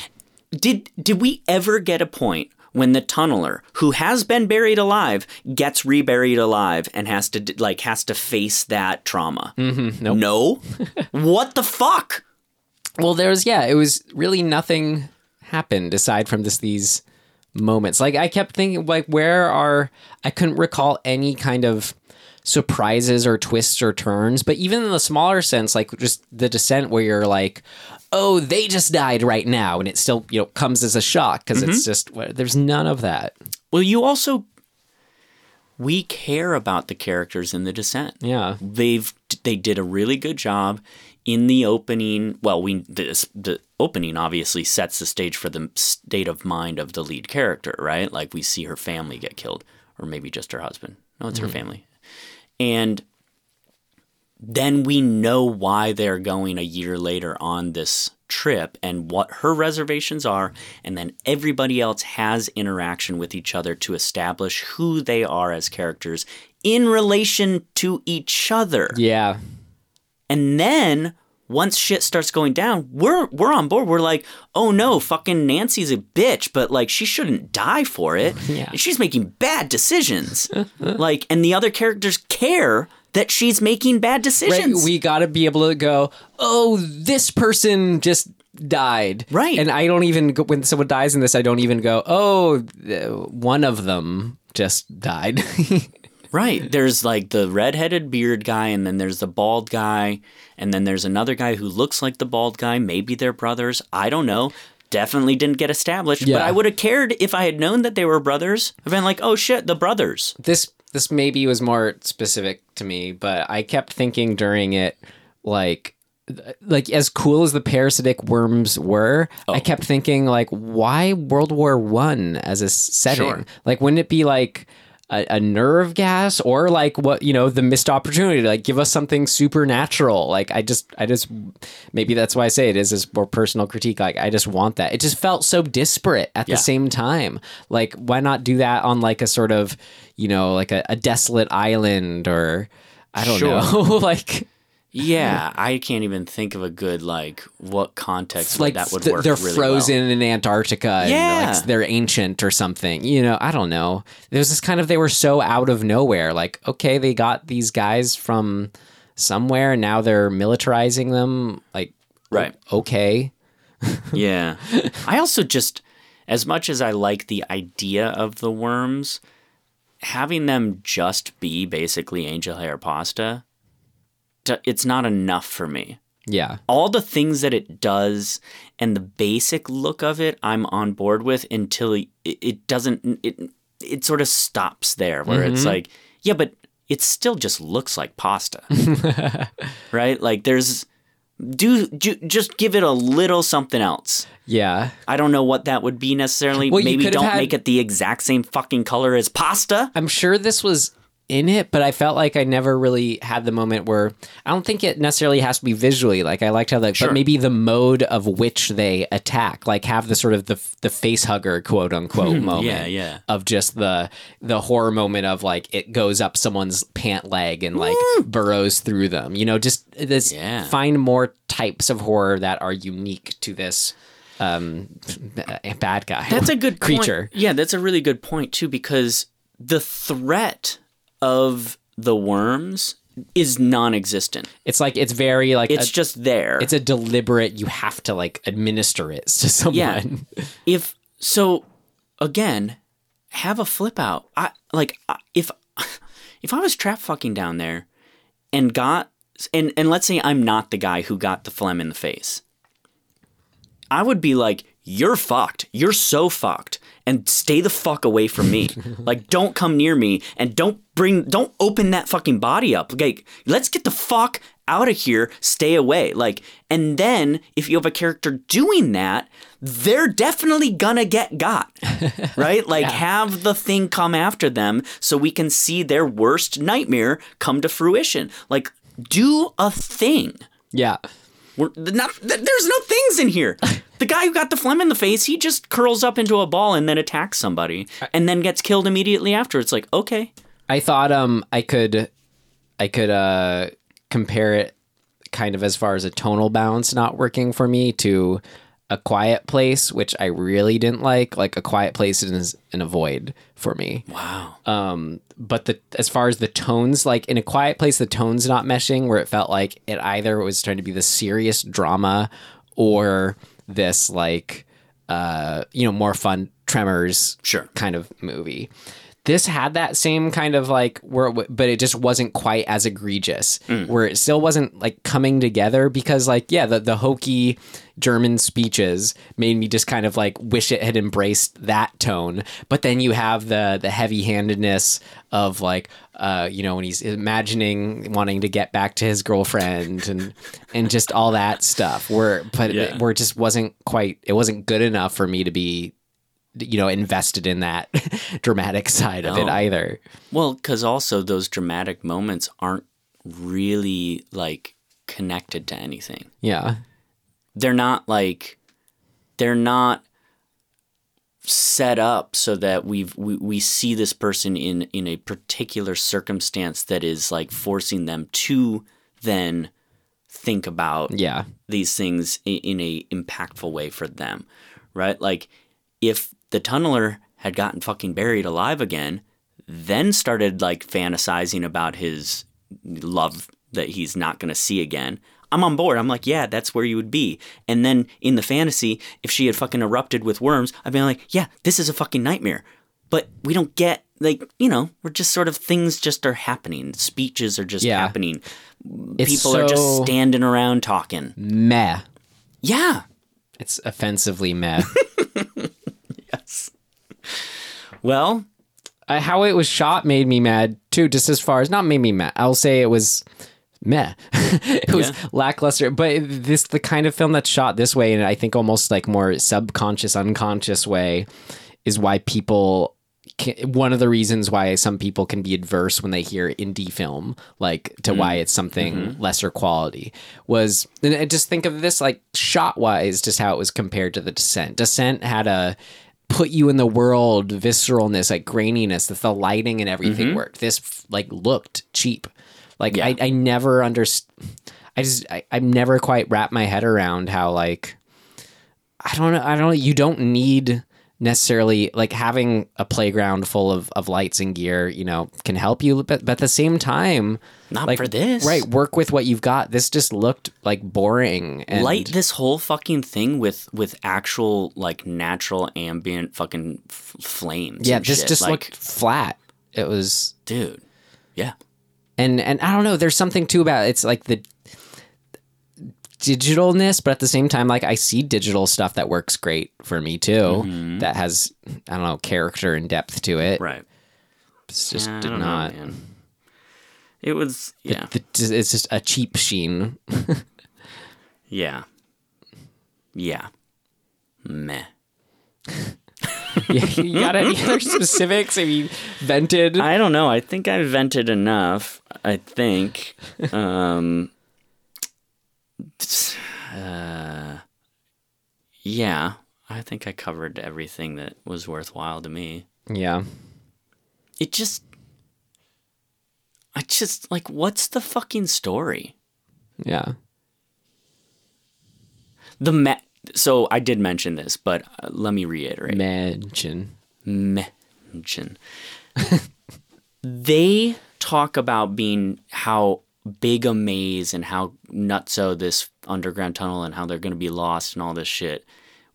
Did did we ever get a point when the tunneler who has been buried alive gets reburied alive and has to like has to face that trauma? Mm-hmm. nope. No. what the fuck? Well, there was yeah, it was really nothing happened aside from just these moments. Like I kept thinking, like where are I couldn't recall any kind of surprises or twists or turns, but even in the smaller sense, like just the descent where you're like, oh, they just died right now, and it still you know comes as a shock because it's mm-hmm. just there's none of that. Well, you also we care about the characters in the descent. Yeah, They've they did a really good job in the opening. Well, we this, the opening obviously sets the stage for the state of mind of the lead character, right? Like we see her family get killed, or maybe just her husband. No, it's her mm-hmm. family, and then we know why they're going a year later on this trip and what her reservations are and then everybody else has interaction with each other to establish who they are as characters in relation to each other yeah, and then once shit starts going down we're we're on board we're like oh no fucking Nancy's a bitch but like she shouldn't die for it Yeah. she's making bad decisions like and the other characters care that she's making bad right. decisions We got to be able to go. Oh, this person just died. Right. And I don't even go, when someone dies in this, I don't even go. Oh, one of them just died. Right. There's like the redheaded beard guy, and then there's the bald guy, and then there's another guy who looks like the bald guy. Maybe they're brothers. I don't know. Definitely didn't get established. Yeah. But I would have cared if I had known that they were brothers. I've been like, oh shit, the brothers. this this maybe was more specific to me, but I kept thinking during it, like, like as cool as the parasitic worms were, Oh. I kept thinking like, why World War One as a setting? Sure. Like, wouldn't it be like a, a nerve gas or like what you know the missed opportunity? to Like, give us something supernatural. Like, I just, I just, maybe that's why I say it is this more personal critique. Like, I just want that. It just felt so disparate at Yeah. the same time. Like, why not do that on like a sort of, you know, like a, a desolate island or I don't Sure. know, like. Yeah, I can't even think of a good like what context like that would th- work. they're really frozen well. in Antarctica and Yeah. like they're ancient or something. You know, I don't know. There's this kind of they were so out of nowhere. Like, okay, they got these guys from somewhere and now they're militarizing them. Like, Right. okay. Yeah. I also just, as much as I like the idea of the worms, having them just be basically angel hair pasta, it's not enough for me. Yeah. All the things that it does and the basic look of it, I'm on board with until it, it doesn't, it, it sort of stops there where it's mm-hmm. like, yeah, but it still just looks like pasta. right? Like there's, do, do just give it a little something else. Yeah. I don't know what that would be necessarily. Well, Maybe don't had- make it the exact same fucking color as pasta. I'm sure this was in it, but I felt like I never really had the moment where I don't think it necessarily has to be visually. Like I liked how that, Sure. but maybe the mode of which they attack, like have the sort of the the face hugger quote unquote moment. Yeah, yeah. Of just the the horror moment of like it goes up someone's pant leg and like burrows through them. You know, just this Yeah. find more types of horror that are unique to this um bad guy. That's a good point. creature. Yeah, that's a really good point too because the threat of the worms is non-existent. It's like it's very like It's a- just there. it's a deliberate you have to like administer it to someone Yeah. if so again have a flip out i like if if i was trap fucking down there and got and and let's say i'm not the guy who got the phlegm in the face i would be like you're fucked you're so fucked and stay the fuck away from me. Like don't come near me and don't bring don't open that fucking body up. Like let's get the fuck out of here. Stay away. Like and then if you have a character doing that they're definitely gonna get got right? Like have the thing come after them so we can see their worst nightmare come to fruition. Like do a thing. Yeah. We're not, there's no things in here. The guy who got the phlegm in the face, he just curls up into a ball and then attacks somebody and then gets killed immediately after. It's like, okay. i thought um i could i could uh compare it kind of as far as a tonal balance not working for me to a quiet place which i really didn't like like a quiet place is in a void for me Wow. um but the as far as the tones like in a quiet place the tones not meshing where it felt like it either was trying to be the serious drama or this like uh you know more fun tremors Sure. kind of movie this had that same kind of like where it w- but it just wasn't quite as egregious. Where it still wasn't like coming together because like yeah the, the hokey german speeches made me just kind of like wish it had embraced that tone. But then you have the the heavy-handedness of like uh you know when he's imagining wanting to get back to his girlfriend and and just all that stuff where but Yeah. where it just wasn't quite it wasn't good enough for me to be you know invested in that dramatic side of it either Well, because also those dramatic moments aren't really like connected to anything. yeah They're not like, they're not set up so that we've we, we see this person in in a particular circumstance that is like forcing them to then think about yeah these things in, in a impactful way for them, right? Like if the tunneler had gotten fucking buried alive again, then started like fantasizing about his love that he's not going to see again. I'm on board. I'm like, yeah, that's where you would be. And then in the fantasy, if she had fucking erupted with worms, I'd be like, yeah, this is a fucking nightmare. But we don't get like, you know, we're just sort of things just are happening. Speeches are just Yeah. happening. It's People are just standing around talking. meh Yeah. it's offensively meh. Well, uh, how it was shot made me mad too. Just as far as not made me mad, I'll say it was meh. it was lackluster. But this the kind of film that's shot this way, and I think almost like more subconscious, unconscious way, is why people. Can, one of the reasons why some people can be adverse when they hear indie film, like to why it's something lesser quality, was and just think of this like shot wise, just how it was compared to the Descent. Descent had a put you in the world visceralness like graininess that the lighting and everything mm-hmm. worked. This like looked cheap. Like I, I never underst i just I, i've never quite wrapped my head around how like i don't know i don't know you don't need necessarily like having a playground full of, of lights and gear you know can help you but, but at the same time Not like for this. right work with what you've got this just looked like boring and Light this whole fucking thing with with actual like natural ambient fucking f- flames. yeah and this shit. just like, looked flat it was dude. Yeah. and and I don't know. There's something too about it's like the digitalness, but at the same time, like I see digital stuff that works great for me too. That has I don't know character and depth to it. Mm-hmm. Right. It's just Yeah, did know, not. man. It was yeah. The- it's just a cheap sheen. Yeah. Yeah. Meh. yeah, you got any other specifics? I mean, vented. I don't know. I think I vented enough. I think. Um, uh, yeah, I think I covered everything that was worthwhile to me. yeah, It just. I just like, what's the fucking story? yeah. The ma- so I did mention this, but uh, let me reiterate. Mention. mention. they talk about being how big a maze and how nutso this underground tunnel and how they're going to be lost and all this shit.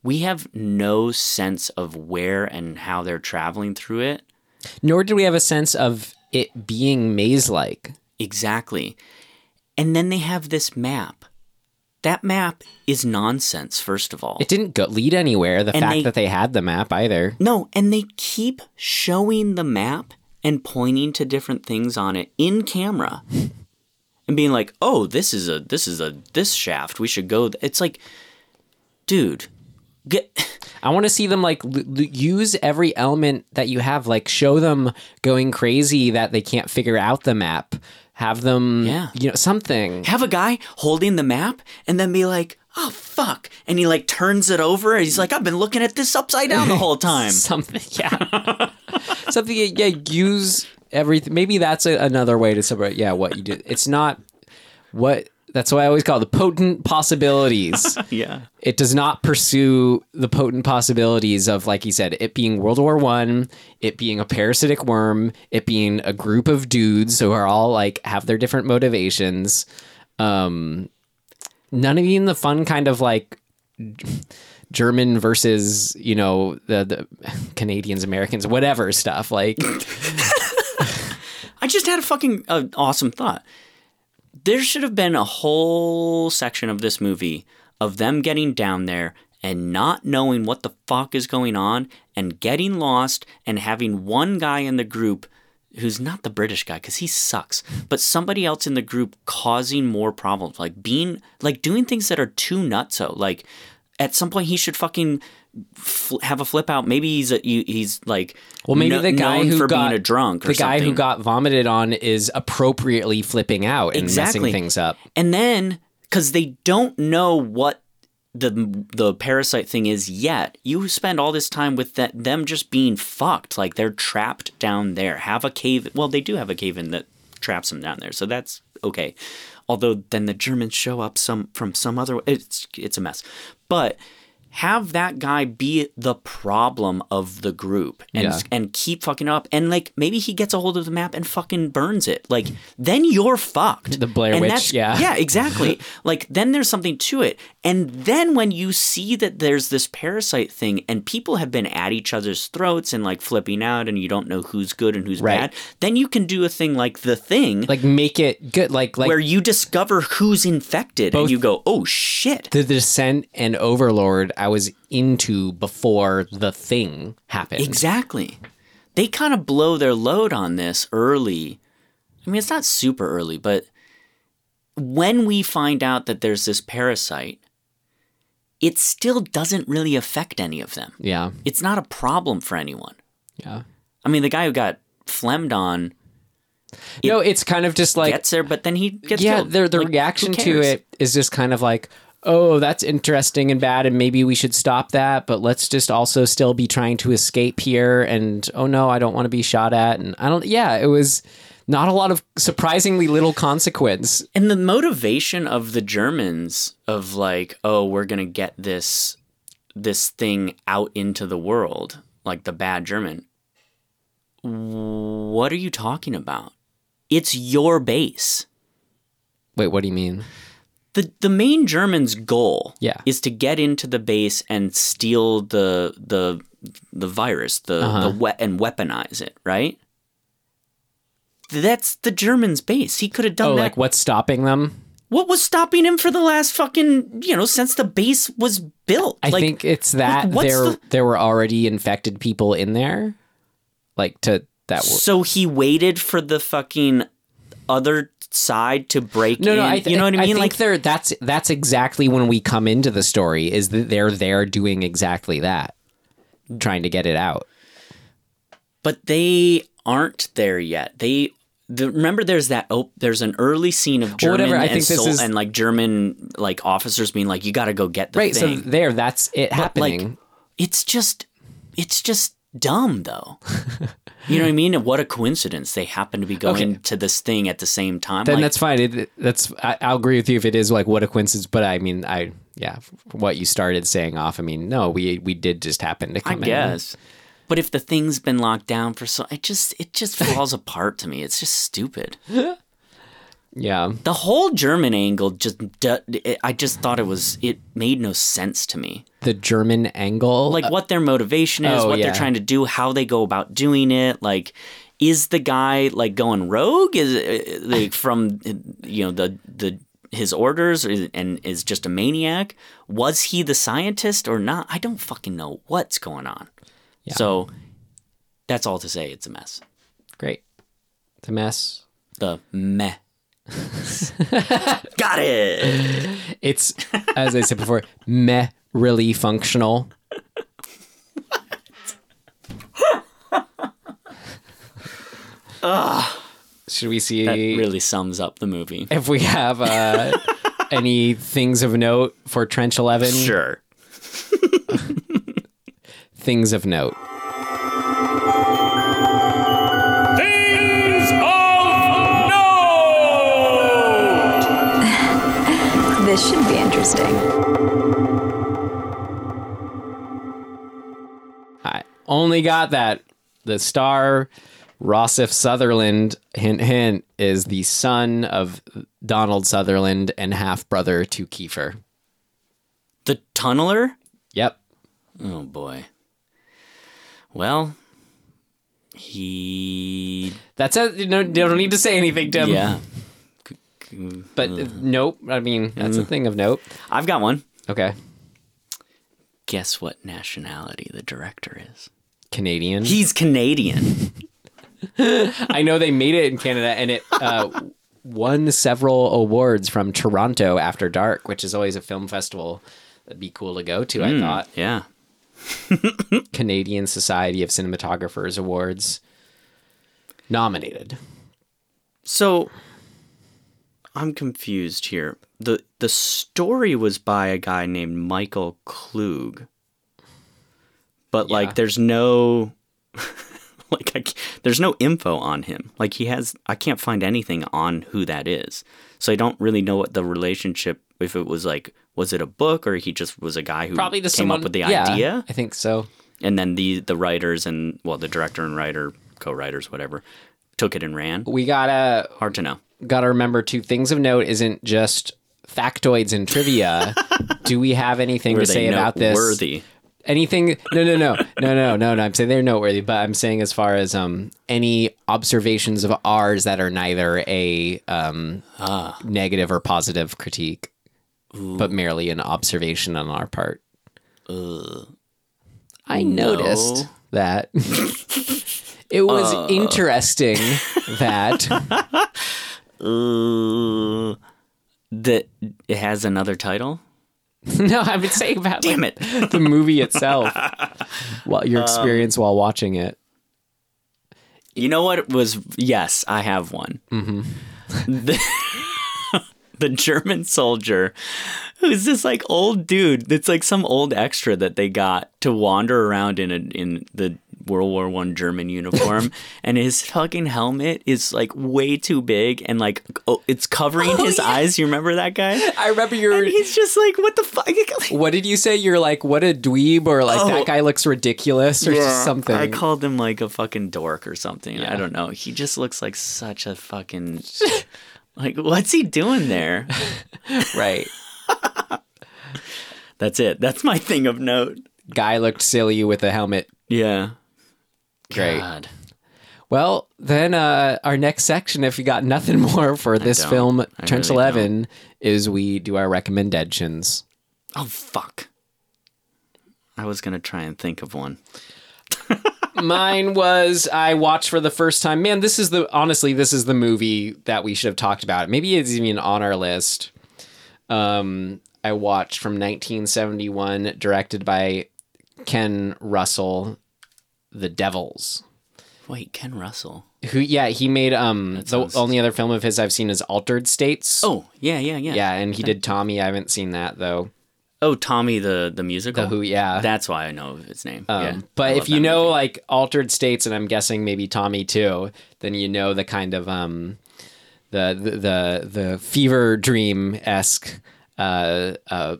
We have no sense of where and how they're traveling through it. Nor did we have a sense of it being maze-like. Exactly. And then they have this map. That map is nonsense, first of all. It didn't go, lead anywhere. The And fact they- that they had the map either. No, and they keep showing the map and pointing to different things on it in camera. And being like, "Oh, this is a this is a this shaft. We should go." th-" It's like, dude, get I want to see them like l- l- use every element that you have. Like show them going crazy that they can't figure out the map. Have them, Yeah. you know, something. have a guy holding the map and then be like, "Oh fuck." And he like turns it over and he's like, "I've been looking at this upside down the whole time." Something, yeah. something, yeah. Use everything. Maybe that's a, another way to separate. Yeah, what you do. It's not what. That's why I always call it the potent possibilities. yeah. it does not pursue the potent possibilities of like you said it being world war one it being a parasitic worm it being a group of dudes who are all like have their different motivations um none of even the fun kind of like german versus you know the, the canadians americans whatever stuff like I just had a fucking uh, awesome thought. There should have been a whole section of this movie of them getting down there and not knowing what the fuck is going on and getting lost and having one guy in the group who's not the British guy because he sucks, but somebody else in the group causing more problems, like being like doing things that are too nutso. Like at some point he should fucking fl- have a flip out. Maybe he's a, he- he's like Well, maybe the guy who for got being a drunk or the guy who got vomited on is appropriately flipping out and Exactly. messing things up. And then, because they don't know what the the parasite thing is yet, you spend all this time with that them just being fucked, like they're trapped down there. Have a cave. Well, they do have a cave in that traps them down there, so that's okay. Although then the Germans show up some from some other. It's it's a mess, but. Have that guy be the problem of the group and Yeah. and keep fucking up and like maybe he gets a hold of the map and fucking burns it like then you're fucked The Blair And Witch, yeah. yeah, exactly. like then there's something to it. And then when you see that there's this parasite thing and people have been at each other's throats and like flipping out and you don't know who's good and who's Right. bad, then you can do a thing like the thing Like make it good. Like like where you discover who's infected and you go, "Oh shit." the descent and overlord I was into before the thing happened. Exactly. they kind of blow their load on this early. I mean, it's not super early, but when we find out that there's this parasite, it still doesn't really affect any of them. Yeah. It's not a problem for anyone. Yeah. I mean, the guy who got phlegmed on no, it's kind of just like gets there, but then he gets yeah. killed. The the Like, reaction to it is just kind of like, oh, that's interesting and bad, and maybe we should stop that. But let's just also still be trying to escape here. And oh no, I don't want to be shot at. And I don't. Yeah, it was not a lot of surprisingly little consequence. And the motivation of the Germans of like, oh, we're gonna get this this thing out into the world, like the bad German. What are you talking about? It's your base. Wait, what do you mean? The the main German's goal Yeah. is to get into the base and steal the the the virus, the Uh-huh. the we- and weaponize it, right? That's the German's base. He could have done that. Oh, that. like what's stopping them? What was stopping him for the last fucking, you know, since the base was built? I Like, think it's that what's there the- there were already infected people in there, like to that. Were, So he waited for the fucking other side to break no, in. no, I th- you know what I mean? think like, they're that's that's exactly when we come into the story is that they're there doing exactly that, trying to get it out. but they aren't there yet. They the, remember there's that op- there's an early scene of German whatever, I and, think sol- is- and like German like officers being like, you got to go get the Right. thing. So there, that's it But, happening. Like, it's just, it's just dumb though. you know what I mean? And what a coincidence they happen to be going Okay. to this thing at the same time. then Like, that's fine. It, that's I, I'll agree with you if it is like what a coincidence. But I mean, I yeah, what you started saying off. I mean, no, we we did just happen to I come in. guess. But if the thing's been locked down for so, it just it just falls apart to me. It's just stupid. Yeah. The whole German angle just I just thought it was it made no sense to me. The German angle, Like what their motivation is, oh, what yeah. they're trying to do, how they go about doing it. Like, is the guy like going rogue? Is it, uh, like from you know the the his orders and is just a maniac? Was he the scientist or not? I don't fucking know what's going on. So that's all to say. It's a mess. great. It's a mess. The meh. Got it. It's as I said before, meh, really functional. Should we see That really sums up the movie. if we have uh, any things of note for Trench Eleven? Sure. Things of note. Interesting. I only got that. The star, Rossif Sutherland, hint hint, is the son of Donald Sutherland and half brother to Kiefer. The tunneler? Yep. Oh boy. Well, he. That's it. You, know, you don't need to say anything, Tim. Yeah. But uh, nope. I mean, that's a thing of note. I've got one. Okay. Guess what nationality the director is? Canadian. He's Canadian. I know they made it in Canada and it uh, won several awards from Toronto After Dark, which is always a film festival that'd be cool to go to, I thought. yeah. Canadian Society of Cinematographers Awards nominated. So I'm confused here. the The story was by a guy named Michael Klug, but Yeah. like, there's no. Like I, there's no info on him. Like he has, I can't find anything on who that is. So I don't really know what the relationship. If it was like, was it a book or he just was a guy who Probably came someone up with the yeah, idea? I think so. and then the the writers and well the director and writer co-writers whatever took it and ran. We gotta hard to know. gotta remember two things of note isn't just factoids and trivia. Do we have anything were to say about this? Worthy. anything? No no no. No no no no. I'm saying they're noteworthy but i'm saying as far as um any observations of ours that are neither a um Ah. negative or positive critique but merely an observation on our part. I noticed that It was Uh. interesting that Uh, that it has another title. no, I would say about Damn like, it. the movie itself, Um, your experience while watching it. You know what was? Yes, I have one. Mm-hmm. The, the German soldier, who's this like old dude. That's like some old extra that they got to wander around in a, in the World War One German uniform, and his fucking helmet is like way too big and like oh, it's covering Oh, his yeah. eyes. You remember that guy? I remember your. And he's just like, what the fuck? What did you say? You're like, what a dweeb, or like Oh. that guy looks ridiculous, or just something. I called him like a fucking dork or something. I don't know. He just looks like such a fucking like what's he doing there? right. That's it. That's my thing of note. Guy looked silly with a helmet. Yeah. Great. God. Well, then uh, our next section, if you got nothing more for this don't. film, I Trench really Eleven, is we do our recommendations. Oh fuck. I was gonna try and think of one. Mine was I watched for the first time. Man, this is the honestly, this is the movie that we should have talked about. Maybe it's even on our list. Um, I watched from 1971, directed by Ken Russell, The Devils. Wait, Ken Russell. Who? Yeah, he made um the sounds- only other film of his I've seen is Altered States. Oh, yeah, yeah, yeah. yeah, and he did Tommy. I haven't seen that though. Oh, Tommy the the musical. The Who? Yeah. That's why I know his name. Um, yeah. I but love if you that know movie. like altered states, and I'm guessing maybe Tommy too, then you know the kind of um, the the the, the fever dream esque uh, uh,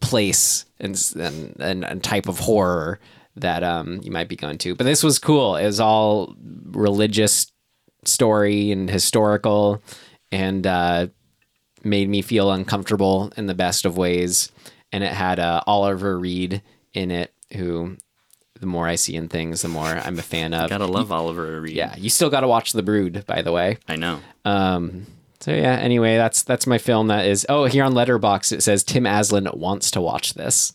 place and, s- and and and type of horror that um you might be going to. But this was cool. It was all religious story and historical, and uh, made me feel uncomfortable in the best of ways. And it had uh, Oliver Reed in it, who the more I see in things, the more I'm a fan of. gotta love Oliver Reed. Yeah, you still got to watch The Brood, by the way. I know. Um, so yeah. Anyway, that's that's my film. That is. Oh, here on Letterboxd it says Tim Aslin wants to watch this.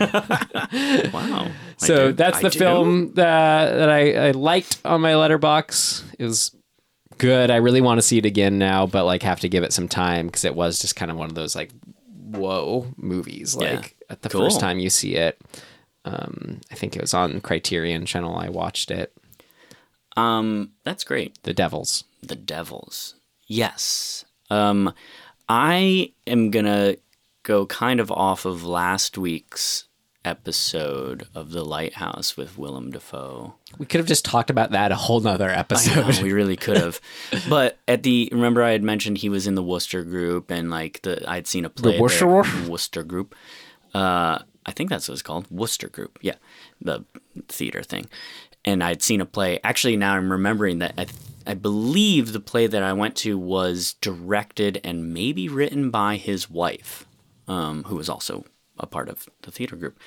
Wow. So do- that's I the do. film that that I, I liked on my Letterboxd. It was good. I really want to see it again now, but like have to give it some time because it was just kind of one of those like whoa movies. Yeah. Like at the Cool. first time you see it. Um, I think it was on Criterion Channel. I watched it. Um, that's great. The Devils. The Devils. Yes. Um, I am gonna go kind of off of last week's episode of The Lighthouse with Willem Dafoe. We could have just talked about that a whole nother I episode. know, we really could have. but at the remember I had mentioned he was in the Wooster group and like the I'd seen a play Wooster there, Wooster group. Uh, I think that's what it's called, Wooster group. Yeah, the theater thing. And I'd seen a play. Actually, now I'm remembering that I, I believe the play that I went to was directed and maybe written by his wife, um, who was also a part of the theater group.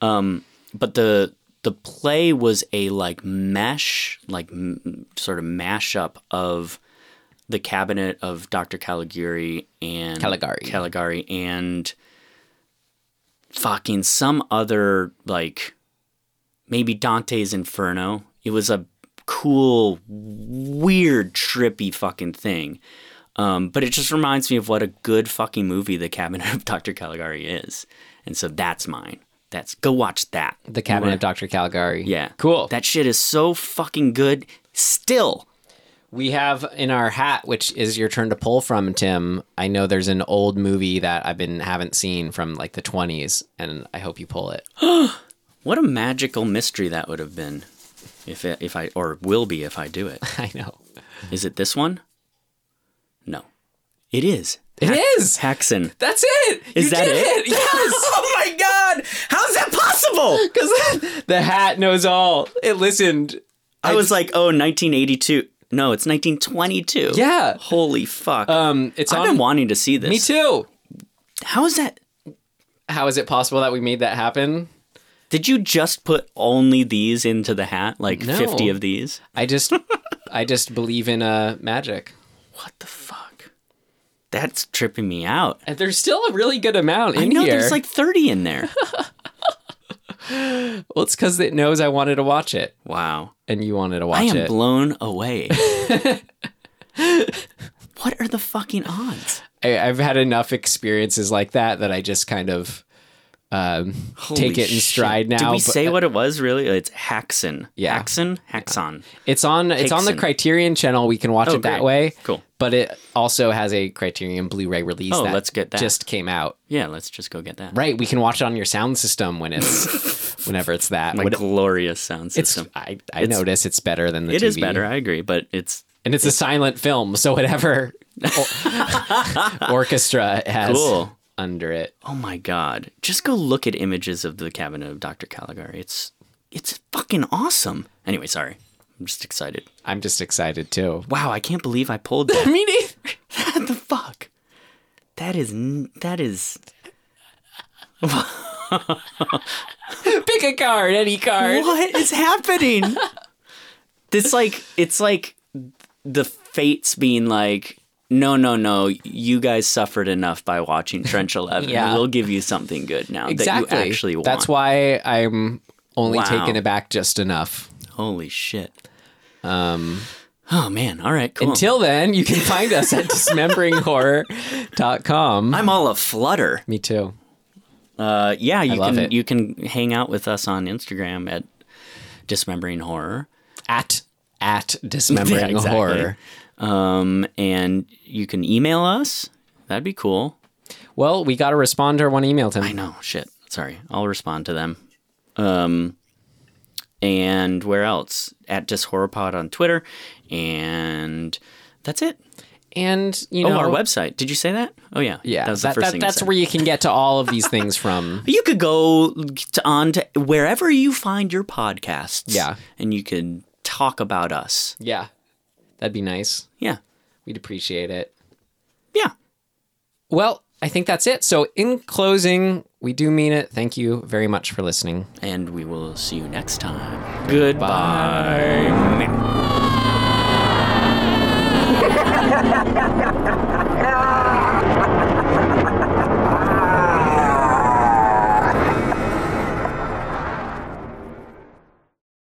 Um, but the the play was a like mesh, like m- sort of mashup of the cabinet of Dr. Caligari and Caligari. Caligari and fucking some other like maybe Dante's Inferno. It was a cool, weird, trippy fucking thing. Um, but it just reminds me of what a good fucking movie The Cabinet of Dr. Caligari is. And so that's mine. That's go watch that. the Cabinet of Dr. Caligari. Yeah. Cool. That shit is so fucking good still. We have in our hat, which is your turn to pull from, Tim. I know there's an old movie that I've been haven't seen from like the 20s, and I hope you pull it. What a magical mystery that would have been if it, if I or will be if I do it. I know. Is it this one? No. It is. It is. Häxan. That's it. Is You that did it? Yes. oh my god! How's that possible? Because the hat knows all. It listened. I, was like, oh, 1982. No, it's 1922. Yeah. Holy fuck. Um, it's I've on. been wanting to see this. Me too. How is that? How is it possible that we made that happen? Did you just put only these into the hat? Like No. 50 of these? I just, I just believe in uh magic. What the fuck? That's tripping me out. And there's still a really good amount in I know here. there's like 30 in there. Well, it's because it knows I wanted to watch it, Wow. and you wanted to watch it. I am it. blown away. what are the fucking odds? I, I've had enough experiences like that that I just kind of um, take it in shit. stride now. Did we but- say what it was really? It's Häxan. Yeah. Häxan? Häxan. It's on it's on the Criterion channel. We can watch Oh, it that great. way. Cool. But it also has a Criterion Blu-ray release. Oh, that let's get that. Just came out. Yeah, let's just go get that. Right. We can watch it on your sound system when it's whenever it's that. My When it- glorious sound it's system. I, I It's- notice it's better than the It is TV. better, I agree, but it's and it's, a silent film, so whatever orchestra has Cool. Under it. oh my god. Just go look at images of the cabinet of Dr. Caligari. It's it's fucking awesome. Anyway, sorry. I'm just excited. I'm just excited too. Wow, I can't believe I pulled that. Me neither. what the fuck? That is that is Pick a card, any card. What is happening? it's like it's like the fates being like, no, no, no, you guys suffered enough by watching Trench Eleven. Yeah. We'll give you something good now Exactly. that you actually want. That's why I'm only Wow. taking it back just enough. Holy shit. Um. Oh man. All right. Cool. Until then, you can find us at dismemberinghorror.com. I'm all aflutter. Me too. Uh, yeah, you love can it. you can hang out with us on Instagram at Dismembering Horror. At at dismembering Yeah, exactly. horror. Um, and you can email us. That'd be cool. Well, we got to respond to our one email, Tim. I know. Shit. Sorry. I'll respond to them. Um, and where else? At Just Horror Pod on Twitter, and that's it. And you oh, know our website. Did you say that? Oh yeah. Yeah, That was the that- first that- thing. That's where you can get to all of these things from. You could go to, on to wherever you find your podcasts. Yeah. And you could talk about us. Yeah, that'd be nice. Yeah. We'd appreciate it. Yeah. Well, I think that's it. So, in closing, we do mean it. Thank you very much for listening. And we will see you next time. Goodbye. Ah!